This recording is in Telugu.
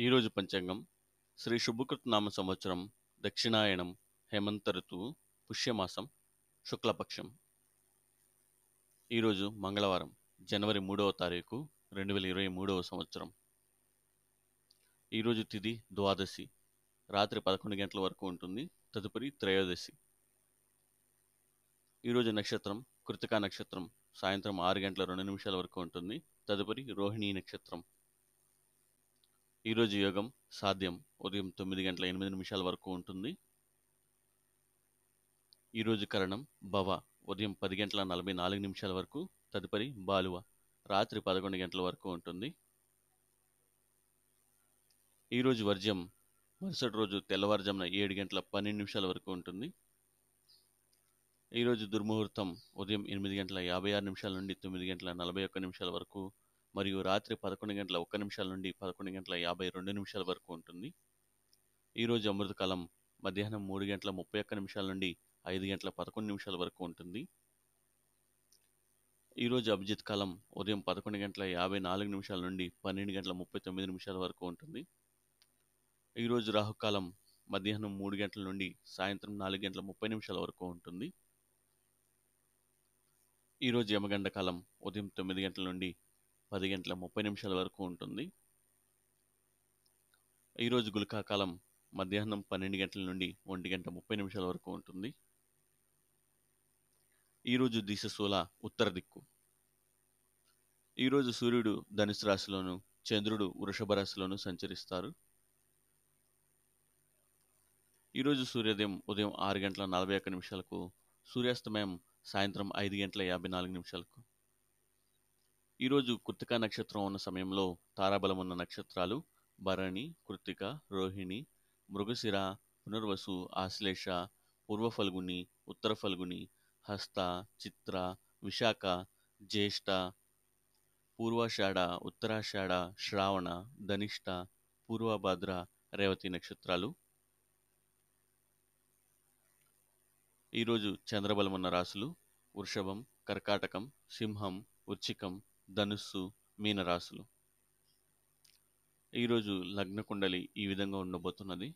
ఈరోజు పంచాంగం శ్రీ శుభకృత్ నామ సంవత్సరం దక్షిణాయనం హేమంత ఋతువు పుష్యమాసం శుక్లపక్షం. ఈరోజు మంగళవారం జనవరి మూడవ తారీఖు రెండు వేల ఇరవై మూడవ సంవత్సరం. ఈరోజు తిథి ద్వాదశి రాత్రి పదకొండు గంటల వరకు ఉంటుంది తదుపరి త్రయోదశి. ఈరోజు నక్షత్రం కృతికా నక్షత్రం సాయంత్రం ఆరు గంటల రెండు నిమిషాల వరకు ఉంటుంది తదుపరి రోహిణీ నక్షత్రం. ఈరోజు యోగం సాధ్యం ఉదయం తొమ్మిది గంటల ఎనిమిది నిమిషాల వరకు ఉంటుంది. ఈరోజు కరణం భవ ఉదయం పది గంటల నలభై నాలుగు నిమిషాల వరకు తదుపరి బాలువ రాత్రి పదకొండు గంటల వరకు ఉంటుంది. ఈరోజు వర్జ్యం మరుసటి రోజు తెల్లవారుజామున ఏడు గంటల పన్నెండు నిమిషాల వరకు ఉంటుంది. ఈరోజు దుర్ముహూర్తం ఉదయం ఎనిమిది గంటల యాభై ఆరు నిమిషాల నుండి తొమ్మిది గంటల నలభై ఒక్క నిమిషాల వరకు మరియు రాత్రి పదకొండు గంటల ఒక్క నిమిషాల నుండి పదకొండు గంటల యాభై రెండు నిమిషాల వరకు ఉంటుంది. ఈరోజు అమృతకాలం మధ్యాహ్నం మూడు గంటల ముప్పై ఒక్క నిమిషాల నుండి ఐదు గంటల పదకొండు నిమిషాల వరకు ఉంటుంది. ఈరోజు అభిజిత్ కాలం ఉదయం పదకొండు గంటల యాభై నాలుగు నిమిషాల నుండి పన్నెండు గంటల ముప్పై తొమ్మిది నిమిషాల వరకు ఉంటుంది. ఈరోజు రాహుకాలం మధ్యాహ్నం మూడు గంటల నుండి సాయంత్రం నాలుగు గంటల ముప్పై నిమిషాల వరకు ఉంటుంది. ఈరోజు యమగండ కాలం ఉదయం తొమ్మిది గంటల నుండి పది గంటల ముప్పై నిమిషాల వరకు ఉంటుంది. ఈరోజు గులకాకాలం మధ్యాహ్నం పన్నెండు గంటల నుండి ఒంటి గంట ముప్పై నిమిషాల వరకు ఉంటుంది. ఈరోజు దిశశూల ఉత్తర దిక్కు. ఈరోజు సూర్యుడు ధనుసు రాశిలోను చంద్రుడు వృషభ రాశిలోను సంచరిస్తారు. ఈరోజు సూర్యోదయం ఉదయం ఆరు గంటల నలభై ఒక్క నిమిషాలకు సూర్యాస్తమయం సాయంత్రం ఐదు గంటల యాభై నాలుగు నిమిషాలకు. ఈరోజు కృతికా నక్షత్రం ఉన్న సమయంలో తారాబలం ఉన్న నక్షత్రాలు భరణి కృతిక రోహిణి మృగశిర పునర్వసు ఆశ్లేష పూర్వ ఫల్గుని ఉత్తర ఫల్గుని హస్త చిత్ర విశాఖ జ్యేష్ఠ పూర్వాషాఢ ఉత్తరాషాఢ శ్రావణ ధనిష్ట పూర్వభద్ర రేవతి నక్షత్రాలు. ఈరోజు చంద్రబలం ఉన్న రాశులు వృషభం కర్కాటకం సింహం వృచ్చికం ధనుస్సు మీనరాశులు. ఈరోజు లగ్న కుండలి ఈ విధంగా ఉండబోతున్నది.